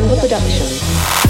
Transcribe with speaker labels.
Speaker 1: Campbell Productions.